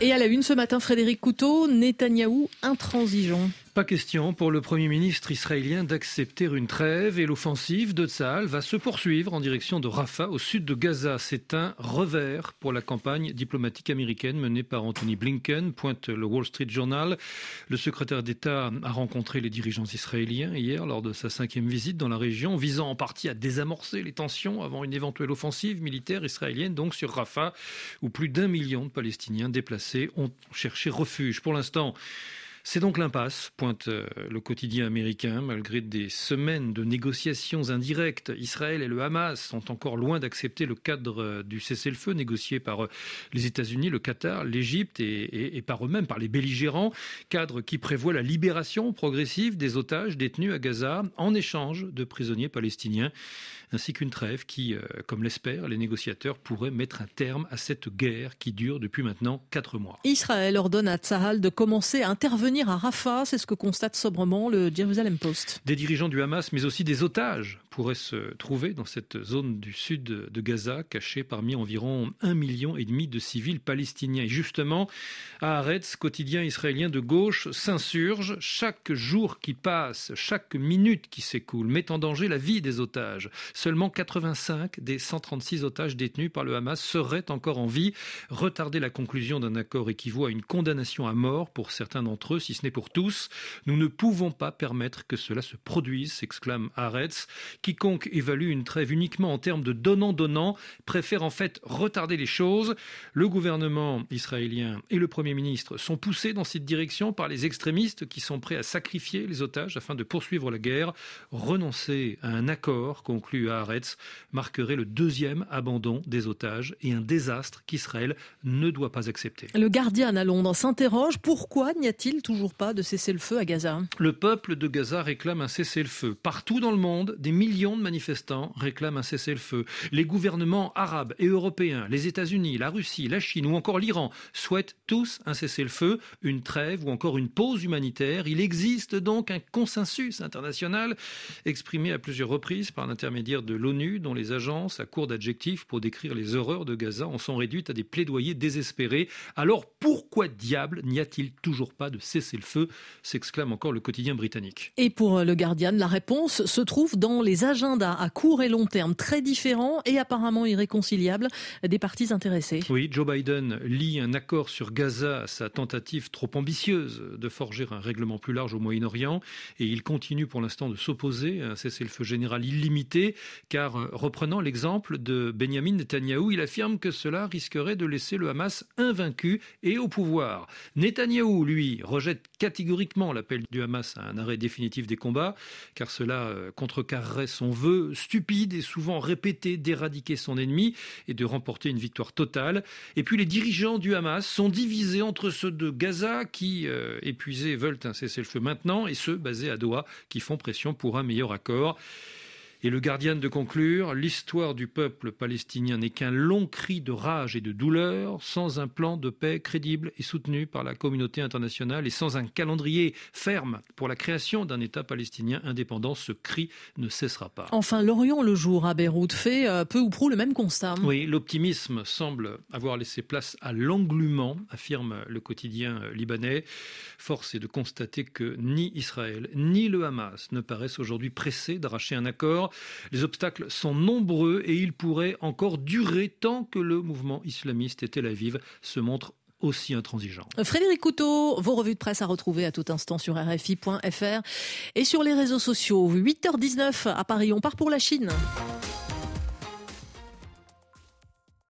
Et à la une ce matin, Frédéric Couteau, Netanyahou intransigeant. Pas question pour le Premier ministre israélien d'accepter une trêve et l'offensive de Tsahal va se poursuivre en direction de Rafah au sud de Gaza. C'est un revers pour la campagne diplomatique américaine menée par Anthony Blinken, pointe le Wall Street Journal. Le secrétaire d'État a rencontré les dirigeants israéliens hier lors de sa cinquième visite dans la région, visant en partie à désamorcer les tensions avant une éventuelle offensive militaire israélienne donc sur Rafah, où plus d'un million de Palestiniens déplacés ont cherché refuge. Pour l'instant, c'est donc l'impasse, pointe euh, le quotidien américain, malgré des semaines de négociations indirectes. Israël et le Hamas sont encore loin d'accepter le cadre euh, du cessez-le-feu négocié par euh, les États-Unis, le Qatar, l'Égypte et, par eux-mêmes, par les belligérants. Cadre qui prévoit la libération progressive des otages détenus à Gaza en échange de prisonniers palestiniens, ainsi qu'une trêve qui, comme l'espèrent les négociateurs, pourrait mettre un terme à cette guerre qui dure depuis maintenant quatre mois. Israël ordonne à Tsahal de commencer à intervenir à Rafah, c'est ce que constate sobrement le Jerusalem Post. Des dirigeants du Hamas, mais aussi des otages pourraient se trouver dans cette zone du sud de Gaza, cachée parmi environ un million et demi de civils palestiniens. Et justement, Haaretz, quotidien israélien de gauche, s'insurge. Chaque jour qui passe, chaque minute qui s'écoule met en danger la vie des otages. Seulement 85 des 136 otages détenus par le Hamas seraient encore en vie. Retarder la conclusion d'un accord équivaut à une condamnation à mort pour certains d'entre eux si ce n'est pour tous. Nous ne pouvons pas permettre que cela se produise, s'exclame Haaretz. Quiconque évalue une trêve uniquement en termes de donnant-donnant préfère en fait retarder les choses. Le gouvernement israélien et le Premier ministre sont poussés dans cette direction par les extrémistes qui sont prêts à sacrifier les otages afin de poursuivre la guerre. Renoncer à un accord conclu à Haaretz marquerait le deuxième abandon des otages et un désastre qu'Israël ne doit pas accepter. Le Guardian à Londres s'interroge pourquoi n'y a-t-il toujours pas de cessez-le-feu à Gaza. Le peuple de Gaza réclame un cessez-le-feu. Partout dans le monde, des millions de manifestants réclament un cessez-le-feu. Les gouvernements arabes et européens, les États-Unis, la Russie, la Chine ou encore l'Iran souhaitent tous un cessez-le-feu, une trêve ou encore une pause humanitaire. Il existe donc un consensus international exprimé à plusieurs reprises par l'intermédiaire de l'ONU, dont les agences, à court d'adjectifs pour décrire les horreurs de Gaza, en sont réduites à des plaidoyers désespérés. Alors pourquoi diable n'y a-t-il toujours pas de cessez c'est le feu, s'exclame encore le quotidien britannique. Et pour le Guardian, la réponse se trouve dans les agendas à court et long terme très différents et apparemment irréconciliables des parties intéressées. Oui, Joe Biden lie un accord sur Gaza à sa tentative trop ambitieuse de forger un règlement plus large au Moyen-Orient et il continue pour l'instant de s'opposer à un cessez-le-feu général illimité car reprenant l'exemple de Benjamin Netanyahou, il affirme que cela risquerait de laisser le Hamas invaincu et au pouvoir. Netanyahou, lui, rejette catégoriquement l'appel du Hamas à un arrêt définitif des combats, car cela euh, contrecarrerait son vœu stupide et souvent répété d'éradiquer son ennemi et de remporter une victoire totale. Et puis les dirigeants du Hamas sont divisés entre ceux de Gaza qui, euh, épuisés, veulent un cessez-le-feu maintenant et ceux basés à Doha qui font pression pour un meilleur accord. Et le gardien de conclure, l'histoire du peuple palestinien n'est qu'un long cri de rage et de douleur, sans un plan de paix crédible et soutenu par la communauté internationale et sans un calendrier ferme pour la création d'un État palestinien indépendant. Ce cri ne cessera pas. Enfin, l'Orient le jour à Beyrouth fait euh, peu ou prou le même constat. Oui, l'optimisme semble avoir laissé place à l'englument, affirme le quotidien libanais. Force est de constater que ni Israël ni le Hamas ne paraissent aujourd'hui pressés d'arracher un accord. Les obstacles sont nombreux et ils pourraient encore durer tant que le mouvement islamiste et Tel Aviv se montrent aussi intransigeants. Frédéric Couteau, vos revues de presse à retrouver à tout instant sur RFI.fr et sur les réseaux sociaux. 8h19 à Paris, on part pour la Chine.